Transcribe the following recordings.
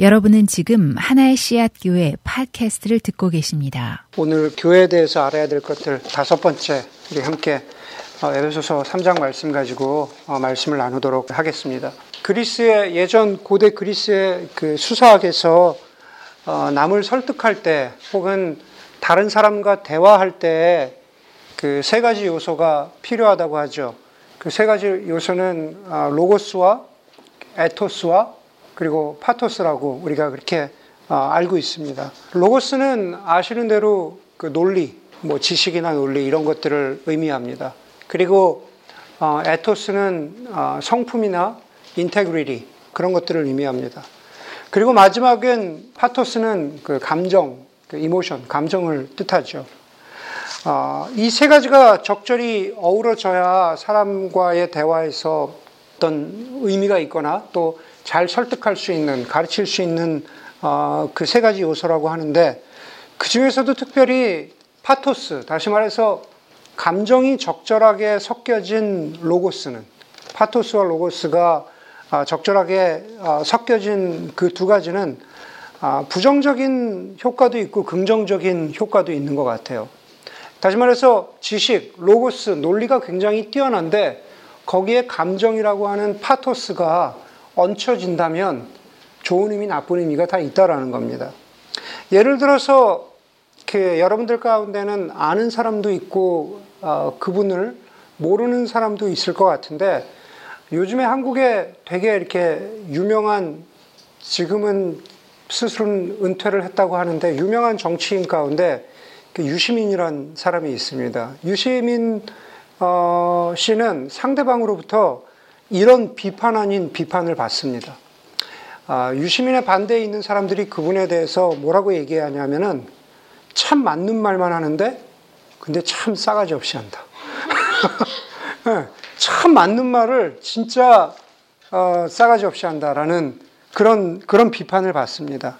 여러분은 지금 하나의 씨앗 교회 팟캐스트를 듣고 계십니다. 오늘 교회에 대해서 알아야 될 것들 다섯 번째 우리 함께 어, 에베소서 3장 말씀 가지고 어, 말씀을 나누도록 하겠습니다. 그리스의 예전 고대 그리스의 그 수사학에서 어, 남을 설득할 때 혹은 다른 사람과 대화할 때 그 세 가지 요소가 필요하다고 하죠. 그 세 가지 요소는 로고스와 에토스와 그리고 파토스라고 우리가 그렇게 알고 있습니다. 로고스는 아시는 대로 그 논리, 뭐 지식이나 논리 이런 것들을 의미합니다. 그리고 에토스는 성품이나 integrity 그런 것들을 의미합니다. 그리고 마지막은 파토스는 그 감정, 그 emotion, 감정을 뜻하죠. 이세 가지가 적절히 어우러져야 사람과의 대화에서 어떤 의미가 있거나 또 잘 설득할 수 있는, 가르칠 수 있는 그세 가지 요소라고 하는데 그 중에서도 특별히 파토스, 다시 말해서 감정이 적절하게 섞여진 로고스는 파토스와 로고스가 적절하게 섞여진 그 두 가지는 부정적인 효과도 있고 긍정적인 효과도 있는 것 같아요. 다시 말해서 지식, 로고스, 논리가 굉장히 뛰어난데 거기에 감정이라고 하는 파토스가 얹혀진다면 좋은 의미, 나쁜 의미가 다 있다라는 겁니다. 예를 들어서 그 여러분들 가운데는 아는 사람도 있고 어, 그분을 모르는 사람도 있을 것 같은데 요즘에 한국에 되게 이렇게 유명한 지금은 스스로는 은퇴를 했다고 하는데 유명한 정치인 가운데 그 유시민이란 사람이 있습니다. 유시민 어, 씨는 상대방으로부터 이런 비판 아닌 비판을 받습니다. 아, 유시민의 반대에 있는 사람들이 그분에 대해서 뭐라고 얘기하냐면은 참 맞는 말만 하는데 근데 참 싸가지 없이 한다. 네, 참 맞는 말을 진짜 어, 싸가지 없이 한다라는 그런 그런 비판을 받습니다.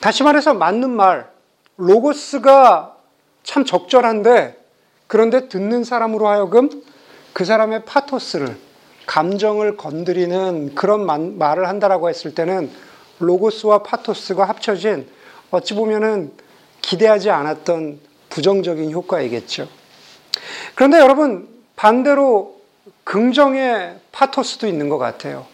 다시 말해서 맞는 말 로고스가 참 적절한데 그런데 듣는 사람으로 하여금 그 사람의 파토스를 감정을 건드리는 그런 말을 한다라고 했을 때는 로고스와 파토스가 합쳐진 어찌 보면은 기대하지 않았던 부정적인 효과이겠죠. 그런데 여러분 반대로 긍정의 파토스도 있는 것 같아요.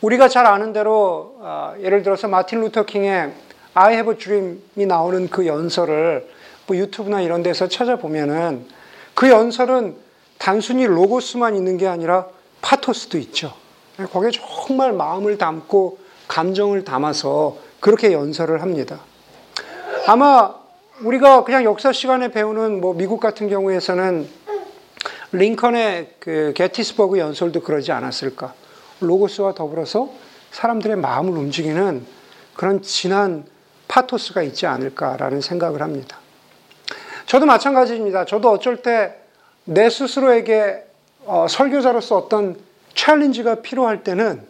우리가 잘 아는 대로 어, 예를 들어서 마틴 루터 킹의 I Have a Dream이 나오는 그 연설을 뭐 유튜브나 이런 데서 찾아보면은 그 연설은 단순히 로고스만 있는 게 아니라 파토스도 있죠. 거기에 정말 마음을 담고 감정을 담아서 그렇게 연설을 합니다. 아마 우리가 그냥 역사 시간에 배우는 뭐 미국 같은 경우에서는 링컨의 그 게티스버그 연설도 그러지 않았을까. 로고스와 더불어서 사람들의 마음을 움직이는 그런 진한 파토스가 있지 않을까라는 생각을 합니다. 저도 마찬가지입니다. 저도 어쩔 때 내 스스로에게 어, 설교자로서 어떤 챌린지가 필요할 때는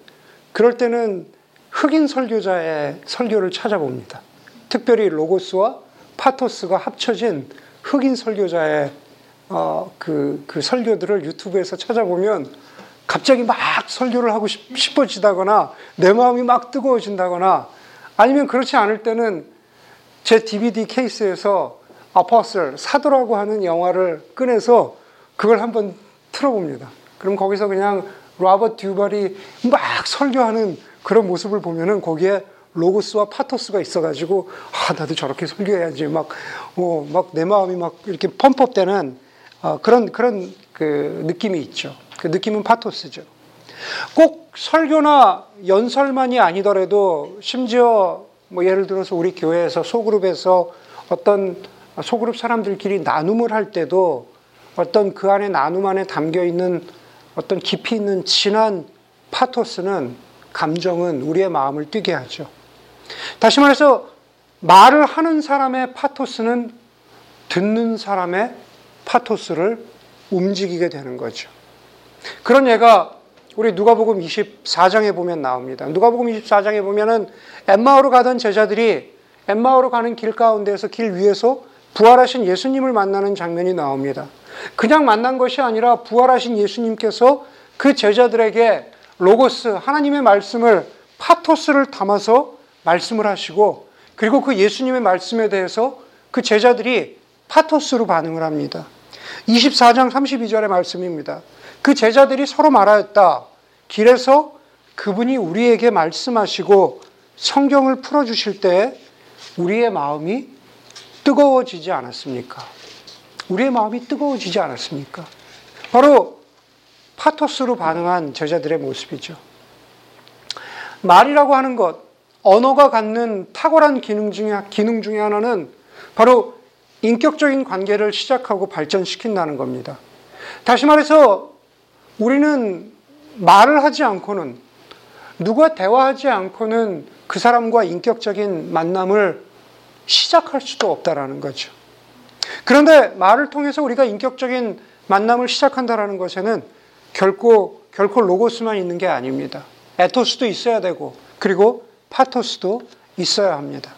그럴 때는 흑인 설교자의 설교를 찾아봅니다. 특별히 로고스와 파토스가 합쳐진 흑인 설교자의 어, 그, 그 설교들을 유튜브에서 찾아보면 갑자기 막 설교를 하고 싶, 어지다거나 내 마음이 막 뜨거워진다거나 아니면 그렇지 않을 때는 제 DVD 케이스에서 아퍼슬 사도라고 하는 영화를 꺼내서 그걸 한번 틀어봅니다. 그럼 거기서 그냥 로버트 듀발이 막 설교하는 그런 모습을 보면은 거기에 로고스와 파토스가 있어가지고 아 나도 저렇게 설교해야지 막뭐막 내 마음이 막 이렇게 펌프업되는 어, 그런 그런 그 느낌이 있죠. 그 느낌은 파토스죠. 꼭 설교나 연설만이 아니더라도 심지어 뭐 예를 들어서 우리 교회에서 소그룹에서 어떤 소그룹 사람들끼리 나눔을 할 때도 어떤 그 안에 나눔 안에 담겨 있는 어떤 깊이 있는 진한 파토스는 감정은 우리의 마음을 뛰게 하죠. 다시 말해서 말을 하는 사람의 파토스는 듣는 사람의 파토스를 움직이게 되는 거죠. 그런 예가 우리 누가복음 24장에 보면 나옵니다. 누가복음 24장에 보면은 엠마오로 가던 제자들이 엠마오로 가는 길 가운데서 길 위에서 부활하신 예수님을 만나는 장면이 나옵니다. 그냥 만난 것이 아니라 부활하신 예수님께서 그 제자들에게 로고스, 하나님의 말씀을 파토스를 담아서 말씀을 하시고 그리고 그 예수님의 말씀에 대해서 그 제자들이 파토스로 반응을 합니다. 24장 32절의 말씀입니다. 그 제자들이 서로 말하였다. 길에서 그분이 우리에게 말씀하시고 성경을 풀어주실 때 우리의 마음이 뜨거워지지 않았습니까? 우리의 마음이 뜨거워지지 않았습니까? 바로 파토스로 반응한 제자들의 모습이죠. 말이라고 하는 것, 언어가 갖는 탁월한 기능 중에, 기능 중에 하나는 바로 인격적인 관계를 시작하고 발전시킨다는 겁니다. 다시 말해서 우리는 말을 하지 않고는 누가 대화하지 않고는 그 사람과 인격적인 만남을 시작할 수도 없다라는 거죠. 그런데 말을 통해서 우리가 인격적인 만남을 시작한다라는 것에는 결코 결코 로고스만 있는 게 아닙니다. 에토스도 있어야 되고 그리고 파토스도 있어야 합니다.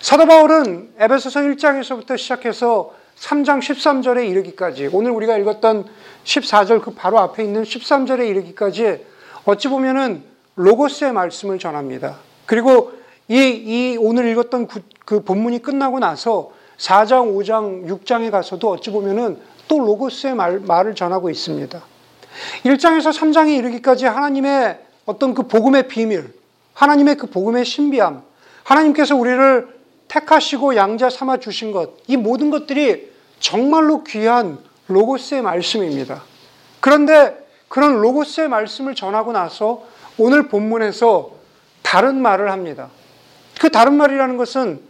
사도 바울은 에베소서 1장에서부터 시작해서 3장 13절에 이르기까지 오늘 우리가 읽었던 14절 그 바로 앞에 있는 13절에 이르기까지 어찌 보면은 로고스의 말씀을 전합니다. 그리고 이, 이 오늘 읽었던 그, 그 본문이 끝나고 나서 4장, 5장, 6장에 가서도 어찌 보면은 또 로고스의 말, 말을 전하고 있습니다. 1장에서 3장에 이르기까지 하나님의 어떤 그 복음의 비밀, 하나님의 그 복음의 신비함, 하나님께서 우리를 택하시고 양자 삼아 주신 것, 이 모든 것들이 정말로 귀한 로고스의 말씀입니다. 그런데 그런 로고스의 말씀을 전하고 나서 오늘 본문에서 다른 말을 합니다. 그 다른 말이라는 것은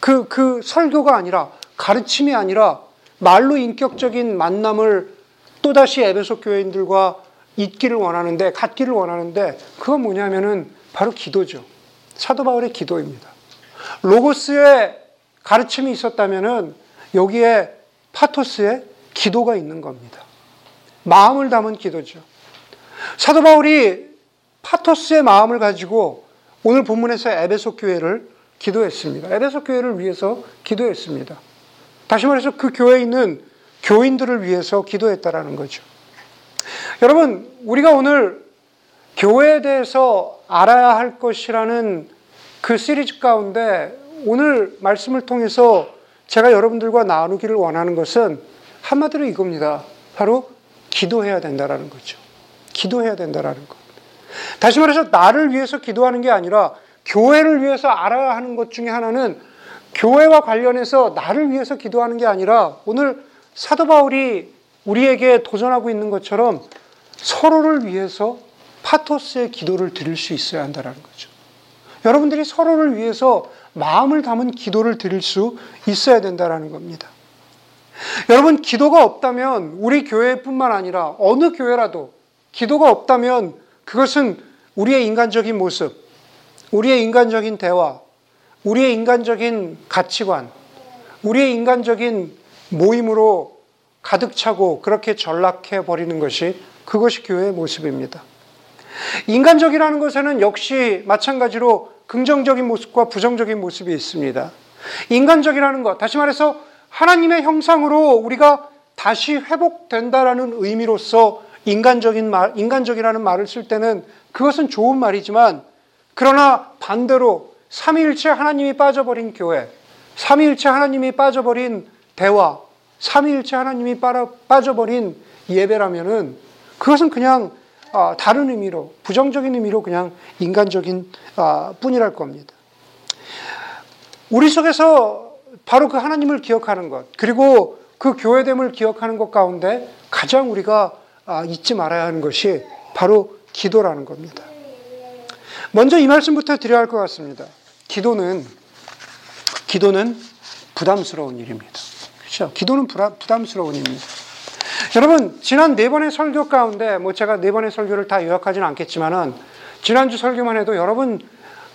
그, 그 설교가 아니라 가르침이 아니라 말로 인격적인 만남을 또다시 에베소 교회인들과 있기를 원하는데, 갖기를 원하는데, 그건 뭐냐면은 바로 기도죠. 사도 바울의 기도입니다. 로고스의 가르침이 있었다면은 여기에 파토스의 기도가 있는 겁니다. 마음을 담은 기도죠. 사도 바울이 파토스의 마음을 가지고 오늘 본문에서 에베소 교회를 기도했습니다. 에베소 교회를 위해서 기도했습니다. 다시 말해서 그 교회에 있는 교인들을 위해서 기도했다라는 거죠. 여러분, 우리가 오늘 교회에 대해서 알아야 할 것이라는 그 시리즈 가운데 오늘 말씀을 통해서 제가 여러분들과 나누기를 원하는 것은 한마디로 이겁니다. 바로 기도해야 된다라는 거죠. 기도해야 된다라는 것. 다시 말해서 나를 위해서 기도하는 게 아니라 교회를 위해서 알아야 하는 것 중에 하나는 교회와 관련해서 나를 위해서 기도하는 게 아니라 오늘 사도 바울이 우리에게 도전하고 있는 것처럼 서로를 위해서 파토스의 기도를 드릴 수 있어야 한다는 거죠. 여러분들이 서로를 위해서 마음을 담은 기도를 드릴 수 있어야 된다는 겁니다. 여러분, 기도가 없다면 우리 교회뿐만 아니라 어느 교회라도 기도가 없다면 그것은 우리의 인간적인 모습, 우리의 인간적인 대화, 우리의 인간적인 가치관, 우리의 인간적인 모임으로 가득 차고 그렇게 전락해 버리는 것이 그것이 교회의 모습입니다. 인간적이라는 것에는 역시 마찬가지로 긍정적인 모습과 부정적인 모습이 있습니다. 인간적이라는 것, 다시 말해서 하나님의 형상으로 우리가 다시 회복된다라는 의미로서 인간적인 말, 인간적이라는 말을 쓸 때는 그것은 좋은 말이지만 그러나 반대로 삼위일체 하나님이 빠져버린 교회, 삼위일체 하나님이 빠져버린 대화, 삼위일체 하나님이 빠져버린 예배라면은 그것은 그냥 아, 다른 의미로 부정적인 의미로 그냥 인간적인 아, 뿐이랄 겁니다. 우리 속에서 바로 그 하나님을 기억하는 것 그리고 그 교회됨을 기억하는 것 가운데 가장 우리가 아, 잊지 말아야 하는 것이 바로 기도라는 겁니다. 먼저 이 말씀부터 드려야 할 것 같습니다. 기도는 기도는 부담스러운 일입니다. 그렇죠? 기도는 부담스러운 일입니다. 여러분, 지난 네 번의 설교 가운데, 뭐 제가 네 번의 설교를 다 요약하지는 않겠지만은, 지난주 설교만 해도 여러분,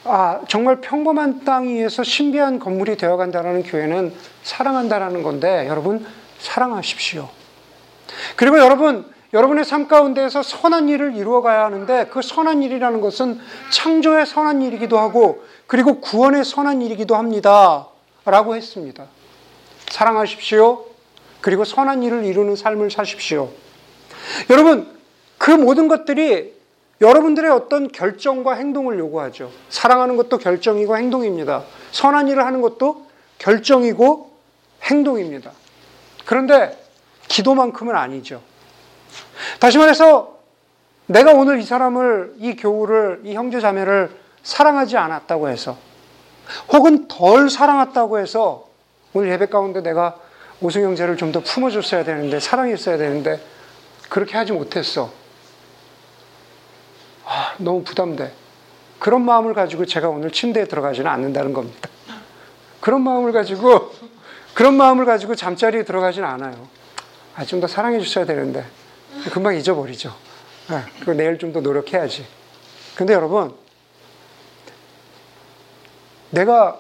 아, 정말 평범한 땅 위에서 신비한 건물이 되어간다는 교회는 사랑한다라는 건데, 여러분, 사랑하십시오. 그리고 여러분, 여러분의 삶 가운데에서 선한 일을 이루어 가야 하는데, 그 선한 일이라는 것은 창조의 선한 일이기도 하고, 그리고 구원의 선한 일이기도 합니다. 라고 했습니다. 사랑하십시오. 그리고 선한 일을 이루는 삶을 사십시오. 여러분, 그 모든 것들이 여러분들의 어떤 결정과 행동을 요구하죠. 사랑하는 것도 결정이고 행동입니다. 선한 일을 하는 것도 결정이고 행동입니다. 그런데 기도만큼은 아니죠. 다시 말해서 내가 오늘 이 사람을, 이 교우를, 이 형제 자매를 사랑하지 않았다고 해서 혹은 덜 사랑했다고 해서 오늘 예배 가운데 내가 오승 형제를 좀 더 품어줬어야 되는데 사랑했어야 되는데 그렇게 하지 못했어. 아, 너무 부담돼. 그런 마음을 가지고 제가 오늘 침대에 들어가지는 않는다는 겁니다. 그런 마음을 가지고 그런 마음을 가지고 잠자리에 들어가지는 않아요. 아, 좀 더 사랑해 주셔야 되는데 금방 잊어버리죠. 네, 그 내일 좀 더 노력해야지. 근데 여러분, 내가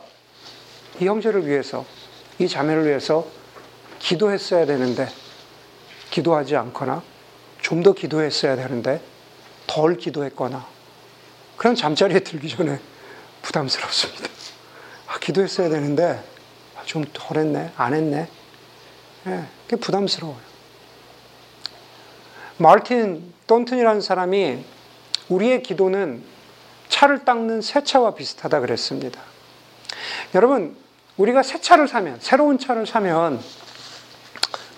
이 형제를 위해서, 이 자매를 위해서 기도했어야 되는데, 기도하지 않거나, 좀 더 기도했어야 되는데, 덜 기도했거나, 그런 잠자리에 들기 전에 부담스럽습니다. 아, 기도했어야 되는데, 아, 좀덜 했네, 안 했네. 네, 그게 부담스러워요. 마틴 던튼이라는 사람이 우리의 기도는 차를 닦는 세차와 비슷하다 그랬습니다. 여러분, 우리가 새 차를 사면, 새로운 차를 사면,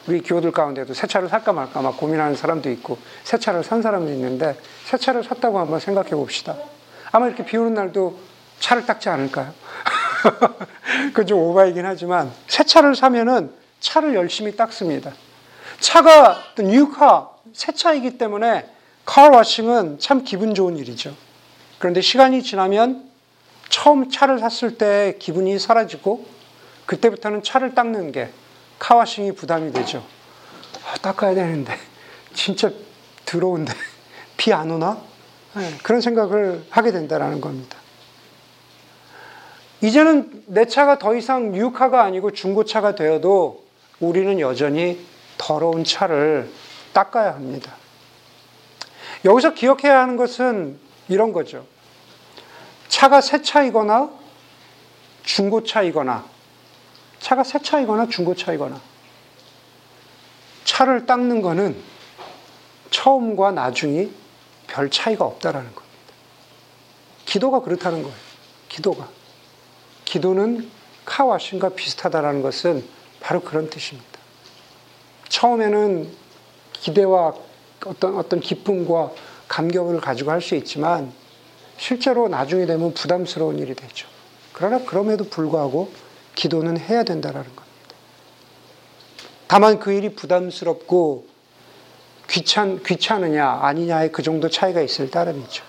우리 교우들 가운데도 새 차를 살까 말까 막 고민하는 사람도 있고, 새 차를 산 사람도 있는데, 새 차를 샀다고 한번 생각해 봅시다. 아마 이렇게 비 오는 날도 차를 닦지 않을까요? 그건 좀 오바이긴 하지만, 새 차를 사면은 차를 열심히 닦습니다. 차가 뉴카, 새 차이기 때문에 카워워싱은 참 기분 좋은 일이죠. 그런데 시간이 지나면 처음 차를 샀을 때 기분이 사라지고 그때부터는 차를 닦는 게 카워싱이 부담이 되죠. 아, 닦아야 되는데 진짜 더러운데 비 안 오나? 네, 그런 생각을 하게 된다는 겁니다. 이제는 내 차가 더 이상 뉴카가 아니고 중고차가 되어도 우리는 여전히 더러운 차를 닦아야 합니다. 여기서 기억해야 하는 것은 이런 거죠. 차가 새 차이거나 중고차이거나 차가 새 차이거나 중고차이거나 차를 닦는 거는 처음과 나중이 별 차이가 없다라는 겁니다. 기도가 그렇다는 거예요. 기도가. 기도는 카와신과 비슷하다라는 것은 바로 그런 뜻입니다. 처음에는 기대와 어떤 어떤 기쁨과 감격을 가지고 할 수 있지만 실제로 나중에 되면 부담스러운 일이 되죠. 그러나 그럼에도 불구하고 기도는 해야 된다라는 겁니다. 다만 그 일이 부담스럽고 귀찮 귀찮으냐 아니냐의 그 정도 차이가 있을 따름이죠.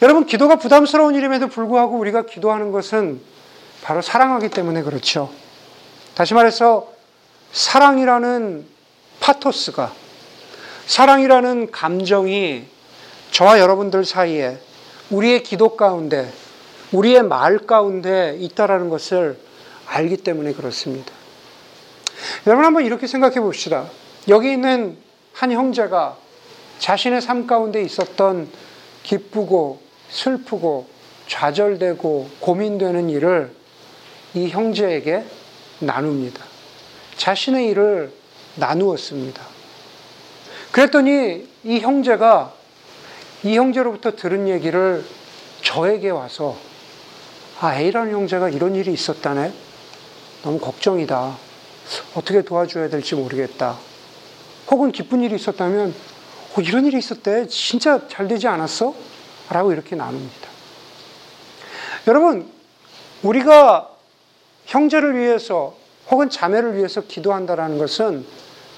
여러분 기도가 부담스러운 일임에도 불구하고 우리가 기도하는 것은 바로 사랑하기 때문에 그렇죠. 다시 말해서 사랑이라는 파토스가 사랑이라는 감정이 저와 여러분들 사이에 우리의 기도 가운데 우리의 말 가운데 있다라는 것을 알기 때문에 그렇습니다. 여러분 한번 이렇게 생각해 봅시다. 여기 있는 한 형제가 자신의 삶 가운데 있었던 기쁘고 슬프고 좌절되고 고민되는 일을 이 형제에게 나눕니다. 자신의 일을 나누었습니다. 그랬더니 이 형제가 이 형제로부터 들은 얘기를 저에게 와서 아, A라는 형제가 이런 일이 있었다네? 너무 걱정이다. 어떻게 도와줘야 될지 모르겠다. 혹은 기쁜 일이 있었다면, 어, 이런 일이 있었대. 진짜 잘 되지 않았어? 라고 이렇게 나눕니다. 여러분, 우리가 형제를 위해서 혹은 자매를 위해서 기도한다라는 것은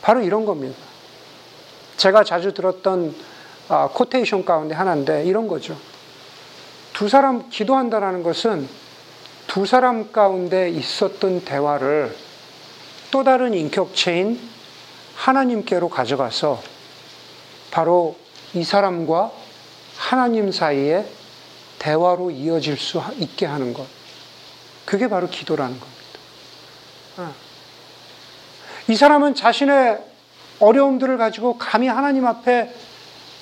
바로 이런 겁니다. 제가 자주 들었던 아, quotation 가운데 하나인데 이런 거죠. 두 사람 기도한다라는 것은 두 사람 가운데 있었던 대화를 또 다른 인격체인 하나님께로 가져가서 바로 이 사람과 하나님 사이에 대화로 이어질 수 있게 하는 것. 그게 바로 기도라는 겁니다. 아. 이 사람은 자신의 어려움들을 가지고 감히 하나님 앞에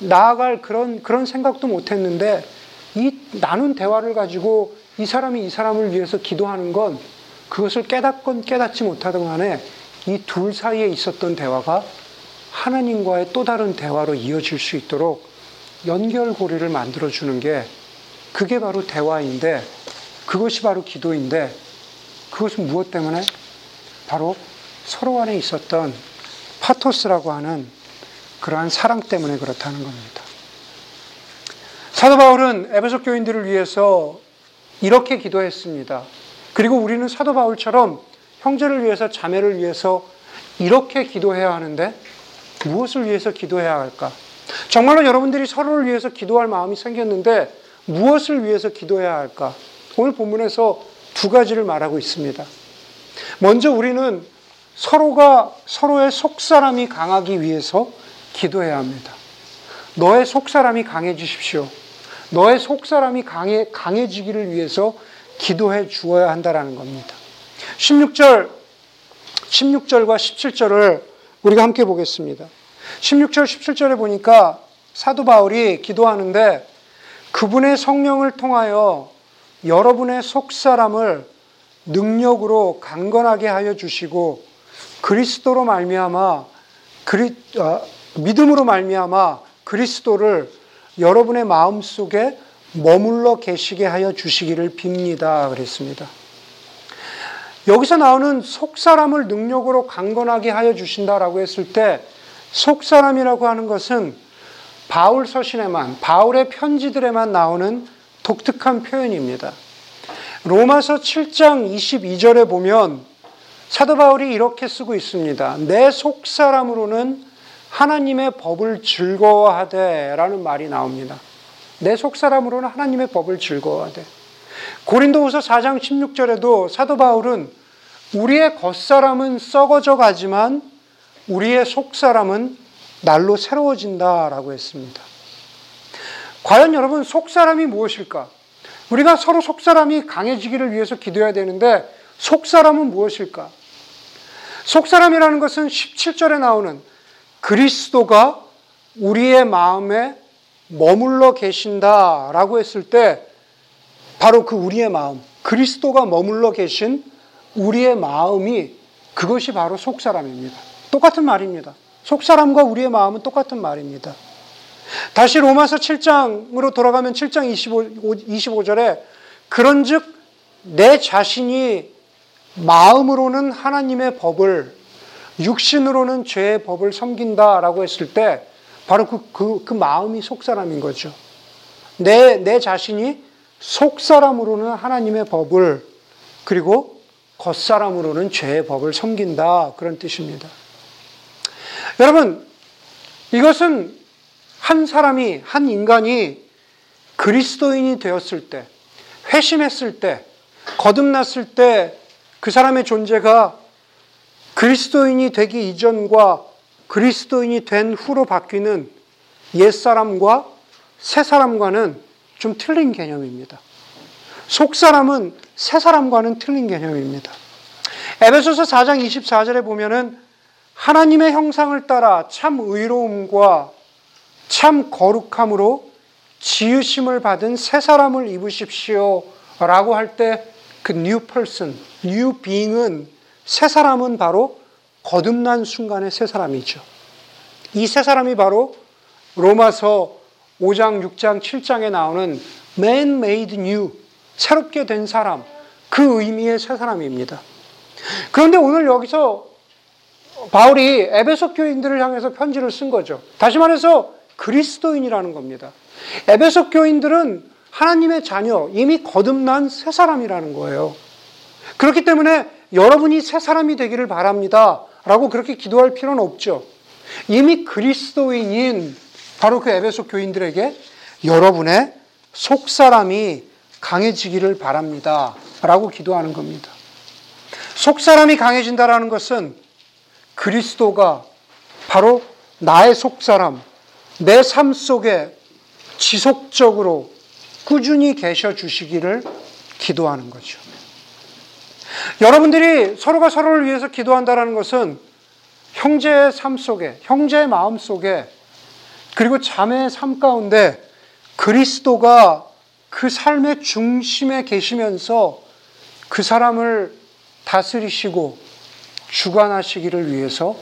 나아갈 그런, 그런 생각도 못 했는데 이 나눈 대화를 가지고 이 사람이 이 사람을 위해서 기도하는 건 그것을 깨닫건 깨닫지 못하던 간에 이 둘 사이에 있었던 대화가 하나님과의 또 다른 대화로 이어질 수 있도록 연결고리를 만들어주는 게 그게 바로 대화인데 그것이 바로 기도인데 그것은 무엇 때문에? 바로 서로 안에 있었던 파토스라고 하는 그러한 사랑 때문에 그렇다는 겁니다. 사도 바울은 에베소 교인들을 위해서 이렇게 기도했습니다. 그리고 우리는 사도 바울처럼 형제를 위해서 자매를 위해서 이렇게 기도해야 하는데 무엇을 위해서 기도해야 할까? 정말로 여러분들이 서로를 위해서 기도할 마음이 생겼는데 무엇을 위해서 기도해야 할까? 오늘 본문에서 두 가지를 말하고 있습니다. 먼저 우리는 서로가 서로의 속사람이 강하기 위해서 기도해야 합니다. 너의 속사람이 강해지십시오. 너의 속사람이 강해, 강해지기를 위해서 기도해 주어야 한다라는 겁니다. 16절, 16절과 17절을 우리가 함께 보겠습니다. 16절, 17절에 보니까 사도 바울이 기도하는데 그분의 성령을 통하여 여러분의 속사람을 능력으로 강건하게 하여 주시고 그리스도로 말미암아 그리, 아, 믿음으로 말미암아 그리스도를 여러분의 마음 속에 머물러 계시게 하여 주시기를 빕니다. 그랬습니다. 여기서 나오는 속사람을 능력으로 강건하게 하여 주신다라고 했을 때 속사람이라고 하는 것은 바울 서신에만, 바울의 편지들에만 나오는 독특한 표현입니다. 로마서 7장 22절에 보면 사도 바울이 이렇게 쓰고 있습니다. 내 속사람으로는 하나님의 법을 즐거워하되 라는 말이 나옵니다. 내 속사람으로는 하나님의 법을 즐거워하되. 고린도후서 4장 16절에도 사도 바울은 우리의 겉사람은 썩어져 가지만 우리의 속사람은 날로 새로워진다라고 했습니다. 과연 여러분 속사람이 무엇일까? 우리가 서로 속사람이 강해지기를 위해서 기도해야 되는데 속사람은 무엇일까? 속사람이라는 것은 17절에 나오는 그리스도가 우리의 마음에 머물러 계신다라고 했을 때 바로 그 우리의 마음, 그리스도가 머물러 계신 우리의 마음이 그것이 바로 속사람입니다. 똑같은 말입니다. 속사람과 우리의 마음은 똑같은 말입니다. 다시 로마서 7장으로 돌아가면 7장 25, 25절에 그런즉 내 자신이 마음으로는 하나님의 법을 육신으로는 죄의 법을 섬긴다라고 했을 때 바로 그, 그, 그 마음이 속사람인 거죠. 내, 내 자신이 속사람으로는 하나님의 법을 그리고 겉사람으로는 죄의 법을 섬긴다. 그런 뜻입니다. 여러분, 이것은 한 사람이, 한 인간이 그리스도인이 되었을 때, 회심했을 때, 거듭났을 때 그 사람의 존재가 그리스도인이 되기 이전과 그리스도인이 된 후로 바뀌는 옛사람과 새사람과는 좀 틀린 개념입니다. 속사람은 새사람과는 틀린 개념입니다. 에베소서 4장 24절에 보면은 하나님의 형상을 따라 참 의로움과 참 거룩함으로 지으심을 받은 새 사람을 입으십시오. 라고 할 때 그 new person, new being은 새 사람은 바로 거듭난 순간의 새 사람이죠. 이 새 사람이 바로 로마서 5장, 6장, 7장에 나오는 man made new, 새롭게 된 사람, 그 의미의 새 사람입니다. 그런데 오늘 여기서 바울이 에베소 교인들을 향해서 편지를 쓴 거죠. 다시 말해서 그리스도인이라는 겁니다. 에베소 교인들은 하나님의 자녀, 이미 거듭난 새 사람이라는 거예요. 그렇기 때문에 여러분이 새 사람이 되기를 바랍니다. 라고 그렇게 기도할 필요는 없죠. 이미 그리스도인인 바로 그 에베소 교인들에게 여러분의 속 사람이 강해지기를 바랍니다. 라고 기도하는 겁니다. 속 사람이 강해진다라는 것은 그리스도가 바로 나의 속 사람, 내 삶 속에 지속적으로 꾸준히 계셔 주시기를 기도하는 거죠. 여러분들이 서로가 서로를 위해서 기도한다는 것은 형제의 삶 속에, 형제의 마음 속에, 그리고 자매의 삶 가운데 그리스도가 그 삶의 중심에 계시면서 그 사람을 다스리시고 주관하시기를 위해서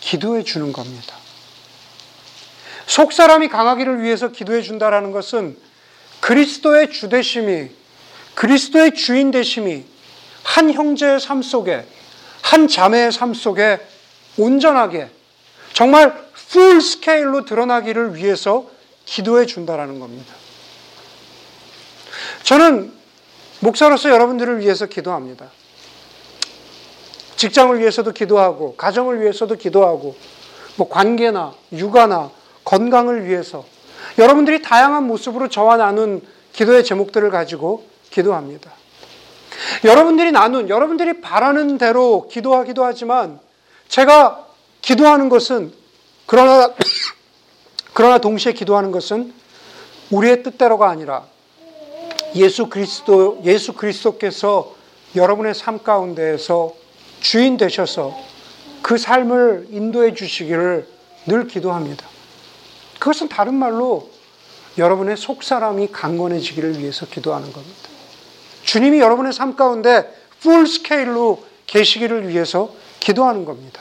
기도해 주는 겁니다. 속 사람이 강하기를 위해서 기도해 준다라는 것은 그리스도의 주되심이 그리스도의 주인 되심이 한 형제의 삶 속에 한 자매의 삶 속에 온전하게 정말 풀 스케일로 드러나기를 위해서 기도해 준다라는 겁니다. 저는 목사로서 여러분들을 위해서 기도합니다. 직장을 위해서도 기도하고, 가정을 위해서도 기도하고, 뭐 관계나 육아나 건강을 위해서 여러분들이 다양한 모습으로 저와 나눈 기도의 제목들을 가지고 기도합니다. 여러분들이 나눈, 여러분들이 바라는 대로 기도하기도 하지만 제가 기도하는 것은 그러나 그러나 동시에 기도하는 것은 우리의 뜻대로가 아니라 예수 그리스도 예수 그리스도께서 여러분의 삶 가운데에서 주인 되셔서 그 삶을 인도해 주시기를 늘 기도합니다. 그것은 다른 말로 여러분의 속 사람이 강건해지기를 위해서 기도하는 겁니다. 주님이 여러분의 삶 가운데 풀 스케일로 계시기를 위해서 기도하는 겁니다.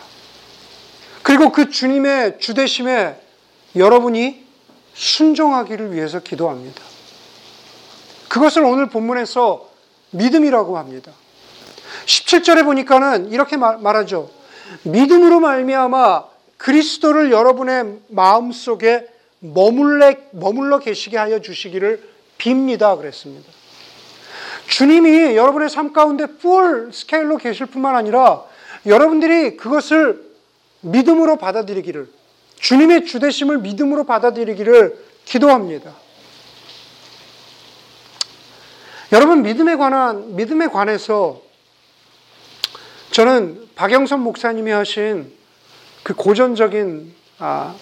그리고 그 주님의 주대심에 여러분이 순종하기를 위해서 기도합니다. 그것을 오늘 본문에서 믿음이라고 합니다. 17절에 보니까는 이렇게 말하죠. 믿음으로 말미암아 그리스도를 여러분의 마음 속에 머물러, 머물러 계시게 하여 주시기를 빕니다. 그랬습니다. 주님이 여러분의 삶 가운데 풀 스케일로 계실 뿐만 아니라 여러분들이 그것을 믿음으로 받아들이기를, 주님의 주대심을 믿음으로 받아들이기를 기도합니다. 여러분, 믿음에 관한, 믿음에 관해서 저는 박영선 목사님이 하신 그 고전적인 아,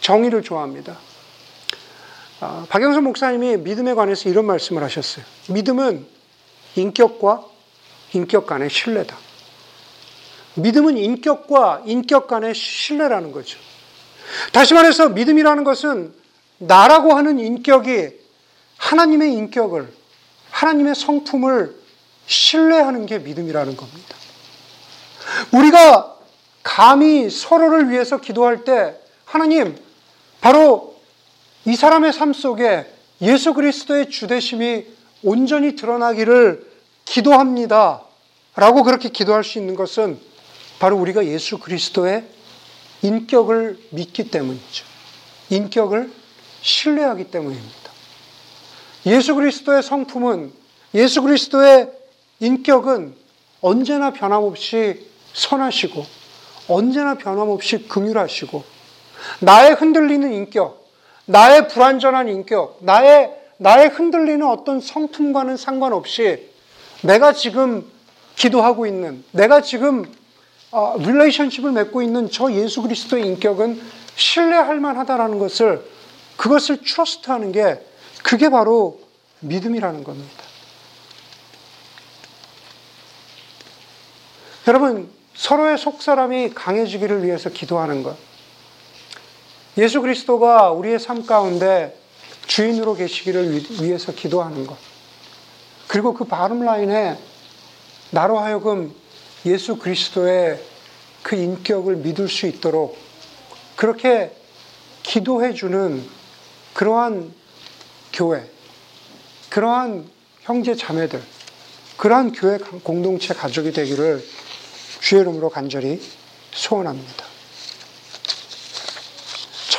정의를 좋아합니다. 아, 박영선 목사님이 믿음에 관해서 이런 말씀을 하셨어요. 믿음은 인격과 인격 간의 신뢰다. 믿음은 인격과 인격 간의 신뢰라는 거죠. 다시 말해서 믿음이라는 것은 나라고 하는 인격이 하나님의 인격을, 하나님의 성품을 신뢰하는 게 믿음이라는 겁니다. 우리가 감히 서로를 위해서 기도할 때 하나님, 바로 이 사람의 삶 속에 예수 그리스도의 주대심이 온전히 드러나기를 기도합니다. 라고 그렇게 기도할 수 있는 것은 바로 우리가 예수 그리스도의 인격을 믿기 때문이죠. 인격을 신뢰하기 때문입니다. 예수 그리스도의 성품은, 예수 그리스도의 인격은 언제나 변함없이 선하시고, 언제나 변함없이 긍휼하시고, 나의 흔들리는 인격, 나의 불완전한 인격, 나의, 나의 흔들리는 어떤 성품과는 상관없이 내가 지금 기도하고 있는, 내가 지금 어, relationship을 맺고 있는 저 예수 그리스도의 인격은 신뢰할 만하다라는 것을 그것을 트러스트하는 게 그게 바로 믿음이라는 겁니다. 여러분 서로의 속 사람이 강해지기를 위해서 기도하는 것. 예수 그리스도가 우리의 삶 가운데 주인으로 계시기를 위해서 기도하는 것. 그리고 그 바름 라인에 나로 하여금 예수 그리스도의 그 인격을 믿을 수 있도록 그렇게 기도해 주는 그러한 교회, 그러한 형제 자매들, 그러한 교회 공동체 가족이 되기를 주의 이름으로 간절히 소원합니다.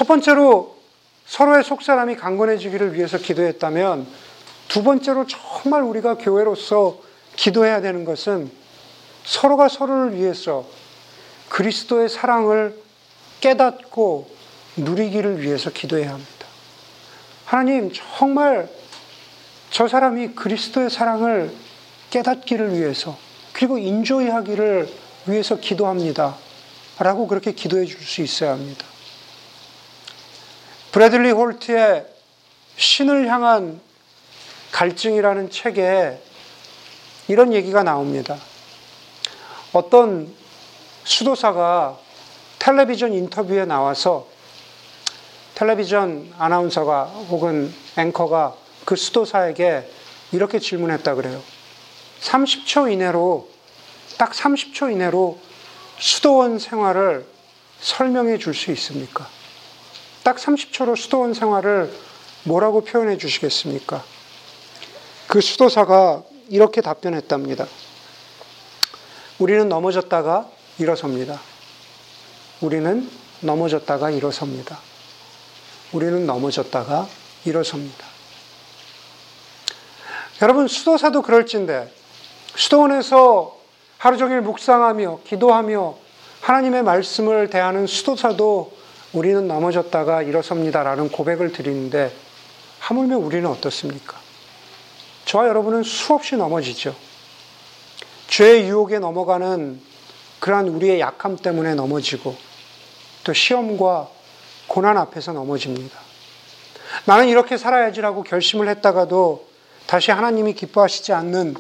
첫 번째로 서로의 속사람이 강건해지기를 위해서 기도했다면 두 번째로 정말 우리가 교회로서 기도해야 되는 것은 서로가 서로를 위해서 그리스도의 사랑을 깨닫고 누리기를 위해서 기도해야 합니다. 하나님, 정말 저 사람이 그리스도의 사랑을 깨닫기를 위해서 그리고 인조이 하기를 위해서 기도합니다. 라고 그렇게 기도해 줄 수 있어야 합니다. 브래들리 홀트의 신을 향한 갈증이라는 책에 이런 얘기가 나옵니다. 어떤 수도사가 텔레비전 인터뷰에 나와서 텔레비전 아나운서가 혹은 앵커가 그 수도사에게 이렇게 질문했다 그래요. 30초 이내로 딱 30초 이내로 수도원 생활을 설명해 줄 수 있습니까? 딱 30초로 수도원 생활을 뭐라고 표현해 주시겠습니까? 그 수도사가 이렇게 답변했답니다. 우리는 넘어졌다가 일어섭니다. 우리는 넘어졌다가 일어섭니다. 우리는 넘어졌다가 일어섭니다. 여러분, 수도사도 그럴진데, 수도원에서 하루 종일 묵상하며, 기도하며, 하나님의 말씀을 대하는 수도사도 우리는 넘어졌다가 일어섭니다라는 고백을 드리는데, 하물며 우리는 어떻습니까? 저와 여러분은 수없이 넘어지죠. 죄의 유혹에 넘어가는 그러한 우리의 약함 때문에 넘어지고, 또 시험과 고난 앞에서 넘어집니다. 나는 이렇게 살아야지라고 결심을 했다가도 다시 하나님이 기뻐하시지 않는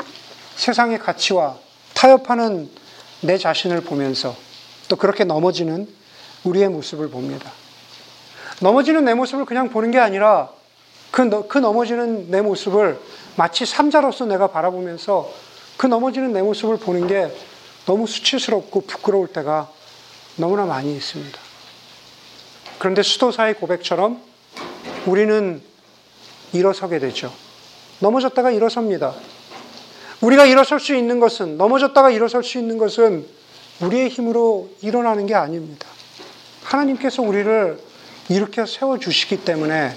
세상의 가치와 타협하는 내 자신을 보면서 또 그렇게 넘어지는 우리의 모습을 봅니다. 넘어지는 내 모습을 그냥 보는 게 아니라 그, 그 넘어지는 내 모습을 마치 삼자로서 내가 바라보면서 그 넘어지는 내 모습을 보는 게 너무 수치스럽고 부끄러울 때가 너무나 많이 있습니다. 그런데 수도사의 고백처럼 우리는 일어서게 되죠. 넘어졌다가 일어섭니다. 우리가 일어설 수 있는 것은, 넘어졌다가 일어설 수 있는 것은 우리의 힘으로 일어나는 게 아닙니다. 하나님께서 우리를 일으켜 세워주시기 때문에,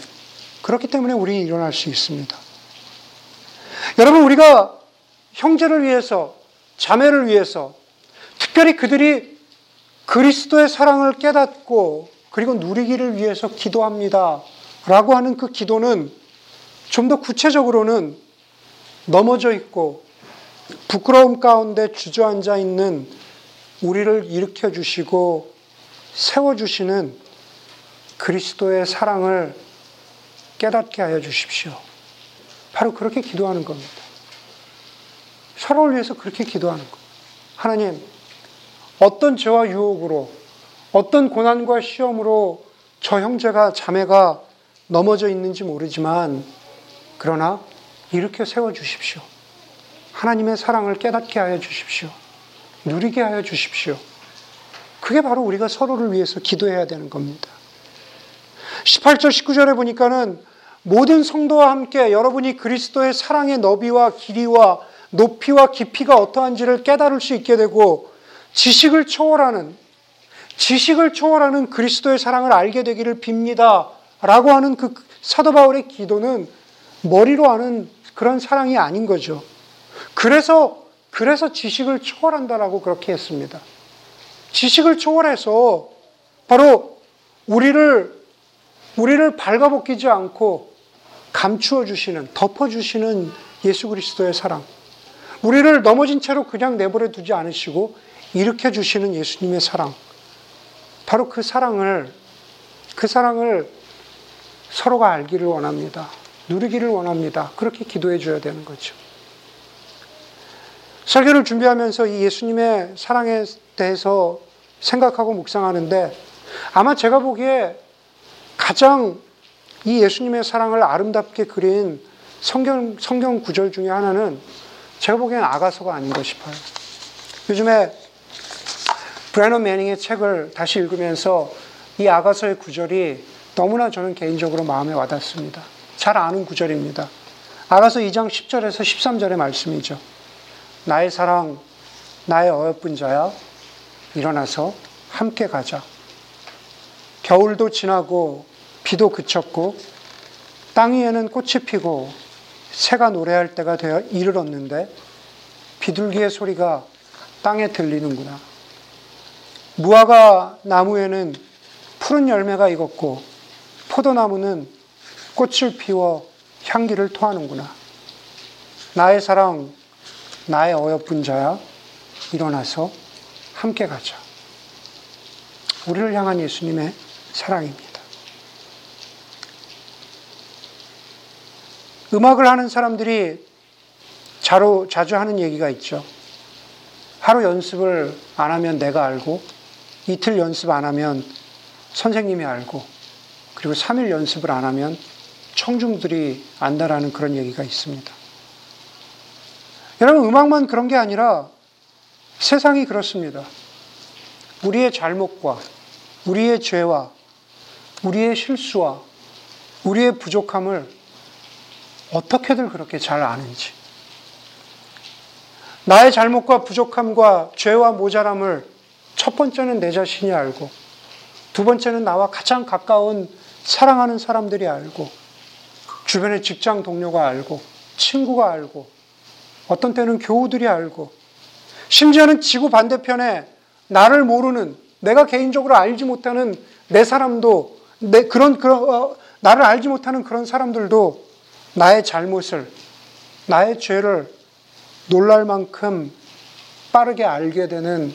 그렇기 때문에 우리 일어날 수 있습니다. 여러분, 우리가 형제를 위해서, 자매를 위해서, 특별히 그들이 그리스도의 사랑을 깨닫고 그리고 누리기를 위해서 기도합니다. 라고 하는 그 기도는 좀 더 구체적으로는 넘어져 있고 부끄러움 가운데 주저앉아 있는 우리를 일으켜 주시고 세워 주시는 그리스도의 사랑을 깨닫게 하여 주십시오. 바로 그렇게 기도하는 겁니다. 서로를 위해서 그렇게 기도하는 것. 하나님, 어떤 죄와 유혹으로 어떤 고난과 시험으로 저 형제가 자매가 넘어져 있는지 모르지만 그러나 이렇게 세워 주십시오. 하나님의 사랑을 깨닫게 하여 주십시오. 누리게 하여 주십시오. 그게 바로 우리가 서로를 위해서 기도해야 되는 겁니다. 18절, 19절에 보니까는 모든 성도와 함께 여러분이 그리스도의 사랑의 너비와 길이와 높이와 깊이가 어떠한지를 깨달을 수 있게 되고 지식을 초월하는 지식을 초월하는 그리스도의 사랑을 알게 되기를 빕니다. 라고 하는 그 사도 바울의 기도는 머리로 아는 그런 사랑이 아닌 거죠. 그래서, 그래서 지식을 초월한다라고 그렇게 했습니다. 지식을 초월해서 바로 우리를, 우리를 발가벗기지 않고 감추어 주시는, 덮어 주시는 예수 그리스도의 사랑. 우리를 넘어진 채로 그냥 내버려 두지 않으시고 일으켜 주시는 예수님의 사랑. 바로 그 사랑을, 그 사랑을 서로가 알기를 원합니다. 누리기를 원합니다. 그렇게 기도해 줘야 되는 거죠. 설교를 준비하면서 이 예수님의 사랑에 대해서 생각하고 묵상하는데 아마 제가 보기에 가장 이 예수님의 사랑을 아름답게 그린 성경, 성경 구절 중에 하나는 제가 보기엔 아가서가 아닌가 싶어요. 요즘에 브래너 매닝의 책을 다시 읽으면서 이 아가서의 구절이 너무나 저는 개인적으로 마음에 와닿습니다. 잘 아는 구절입니다. 아가서 2장 10절에서 13절의 말씀이죠. 나의 사랑, 나의 어여쁜 자야, 일어나서 함께 가자. 겨울도 지나고 비도 그쳤고 땅 위에는 꽃이 피고 새가 노래할 때가 되어 이르렀는데 비둘기의 소리가 땅에 들리는구나. 무화과 나무에는 푸른 열매가 익었고 포도나무는 꽃을 피워 향기를 토하는구나. 나의 사랑, 나의 어여쁜 자야, 일어나서 함께 가자. 우리를 향한 예수님의 사랑입니다. 음악을 하는 사람들이 자로, 자주 하는 얘기가 있죠. 하루 연습을 안 하면 내가 알고, 이틀 연습 안 하면 선생님이 알고, 그리고 3일 연습을 안 하면 청중들이 안다라는 그런 얘기가 있습니다. 여러분, 음악만 그런 게 아니라 세상이 그렇습니다. 우리의 잘못과 우리의 죄와 우리의 실수와 우리의 부족함을 어떻게들 그렇게 잘 아는지. 나의 잘못과 부족함과 죄와 모자람을 첫 번째는 내 자신이 알고, 두 번째는 나와 가장 가까운 사랑하는 사람들이 알고, 주변의 직장 동료가 알고, 친구가 알고, 어떤 때는 교우들이 알고, 심지어는 지구 반대편에 나를 모르는, 내가 개인적으로 알지 못하는 내 사람도, 내 그런, 그런, 어, 나를 알지 못하는 그런 사람들도 나의 잘못을, 나의 죄를 놀랄 만큼 빠르게 알게 되는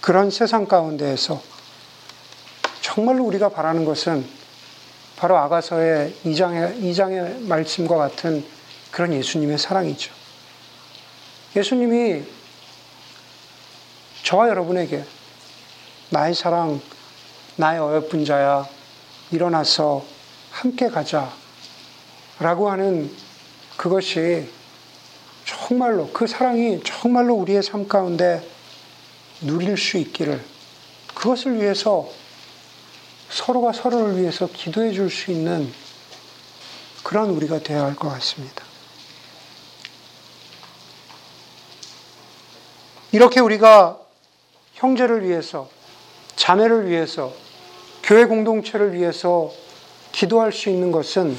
그런 세상 가운데에서 정말로 우리가 바라는 것은 바로 아가서의 2장의, 2장의 말씀과 같은 그런 예수님의 사랑이죠. 예수님이 저와 여러분에게 나의 사랑, 나의 어여쁜 자야, 일어나서 함께 가자. 라고 하는 그것이 정말로, 그 사랑이 정말로 우리의 삶 가운데 누릴 수 있기를 그것을 위해서 서로가 서로를 위해서 기도해 줄 수 있는 그런 우리가 되어야 할 것 같습니다. 이렇게 우리가 형제를 위해서, 자매를 위해서, 교회 공동체를 위해서 기도할 수 있는 것은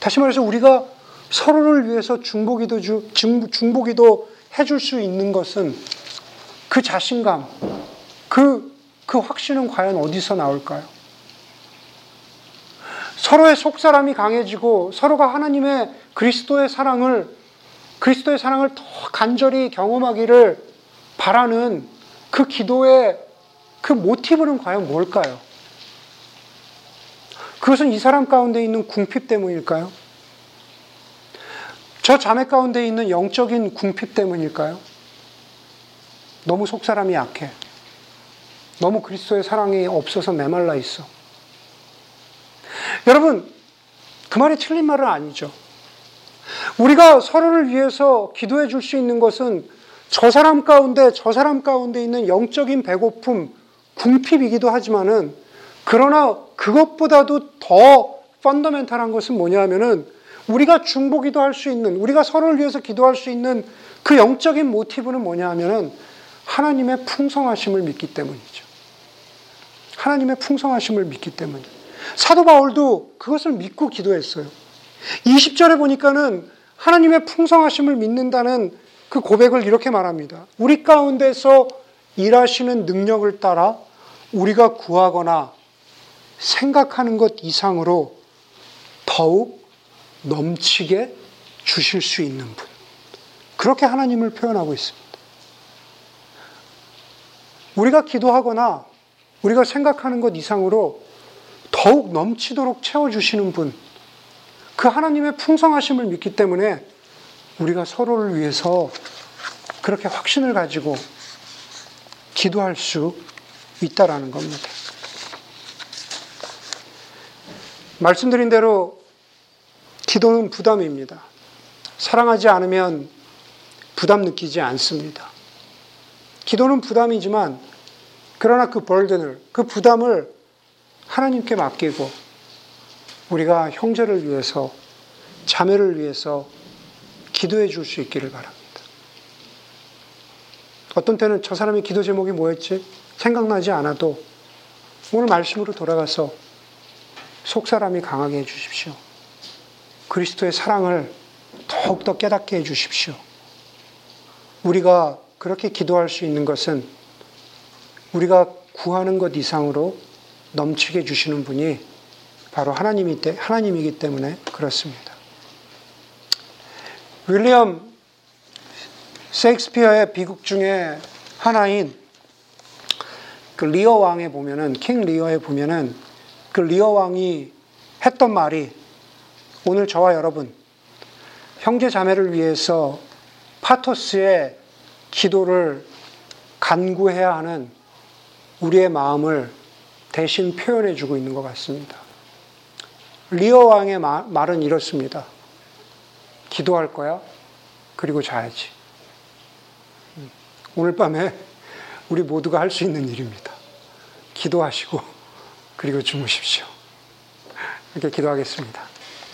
다시 말해서 우리가 서로를 위해서 중보기도 중보기도 해줄 수 있는 것은 그 자신감, 그, 그 확신은 과연 어디서 나올까요? 서로의 속사람이 강해지고 서로가 하나님의 그리스도의 사랑을 그리스도의 사랑을 더 간절히 경험하기를 바라는 그 기도의 그 모티브는 과연 뭘까요? 그것은 이 사람 가운데 있는 궁핍 때문일까요? 저 자매 가운데 있는 영적인 궁핍 때문일까요? 너무 속사람이 약해. 너무 그리스도의 사랑이 없어서 메말라 있어. 여러분, 그 말이 틀린 말은 아니죠. 우리가 서로를 위해서 기도해 줄 수 있는 것은 저 사람 가운데, 저 사람 가운데 있는 영적인 배고픔, 궁핍이기도 하지만은, 그러나 그것보다도 더 펀더멘탈한 것은 뭐냐면은, 우리가 중보기도 할 수 있는, 우리가 서로를 위해서 기도할 수 있는 그 영적인 모티브는 뭐냐 하면은, 하나님의 풍성하심을 믿기 때문이죠. 하나님의 풍성하심을 믿기 때문에. 사도 바울도 그것을 믿고 기도했어요. 20절에 보니까는 하나님의 풍성하심을 믿는다는 그 고백을 이렇게 말합니다. 우리 가운데서 일하시는 능력을 따라 우리가 구하거나 생각하는 것 이상으로 더욱 넘치게 주실 수 있는 분. 그렇게 하나님을 표현하고 있습니다. 우리가 기도하거나 우리가 생각하는 것 이상으로 더욱 넘치도록 채워주시는 분, 그 하나님의 풍성하심을 믿기 때문에 우리가 서로를 위해서 그렇게 확신을 가지고 기도할 수 있다라는 겁니다. 말씀드린 대로 기도는 부담입니다. 사랑하지 않으면 부담 느끼지 않습니다. 기도는 부담이지만 그러나 그 벌든을 그 부담을 하나님께 맡기고 우리가 형제를 위해서 자매를 위해서 기도해 줄 수 있기를 바랍니다. 어떤 때는 저 사람의 기도 제목이 뭐였지? 생각나지 않아도 오늘 말씀으로 돌아가서 속 사람이 강하게 해 주십시오. 그리스도의 사랑을 더욱더 깨닫게 해 주십시오. 우리가 그렇게 기도할 수 있는 것은 우리가 구하는 것 이상으로 넘치게 주시는 분이 바로 하나님이, 하나님이기 때문에 그렇습니다. 윌리엄 셰익스피어의 비극 중에 하나인 그 리어 왕에 보면은 King Lear에 보면은 그 리어 왕이 했던 말이 오늘 저와 여러분 형제 자매를 위해서 파토스의 기도를 간구해야 하는 우리의 마음을 대신 표현해 주고 있는 것 같습니다. 리어 왕의 말은 이렇습니다. 기도할 거야. 그리고 자야지. 음, 오늘 밤에 우리 모두가 할 수 있는 일입니다. 기도하시고, 그리고 주무십시오. 이렇게 기도하겠습니다.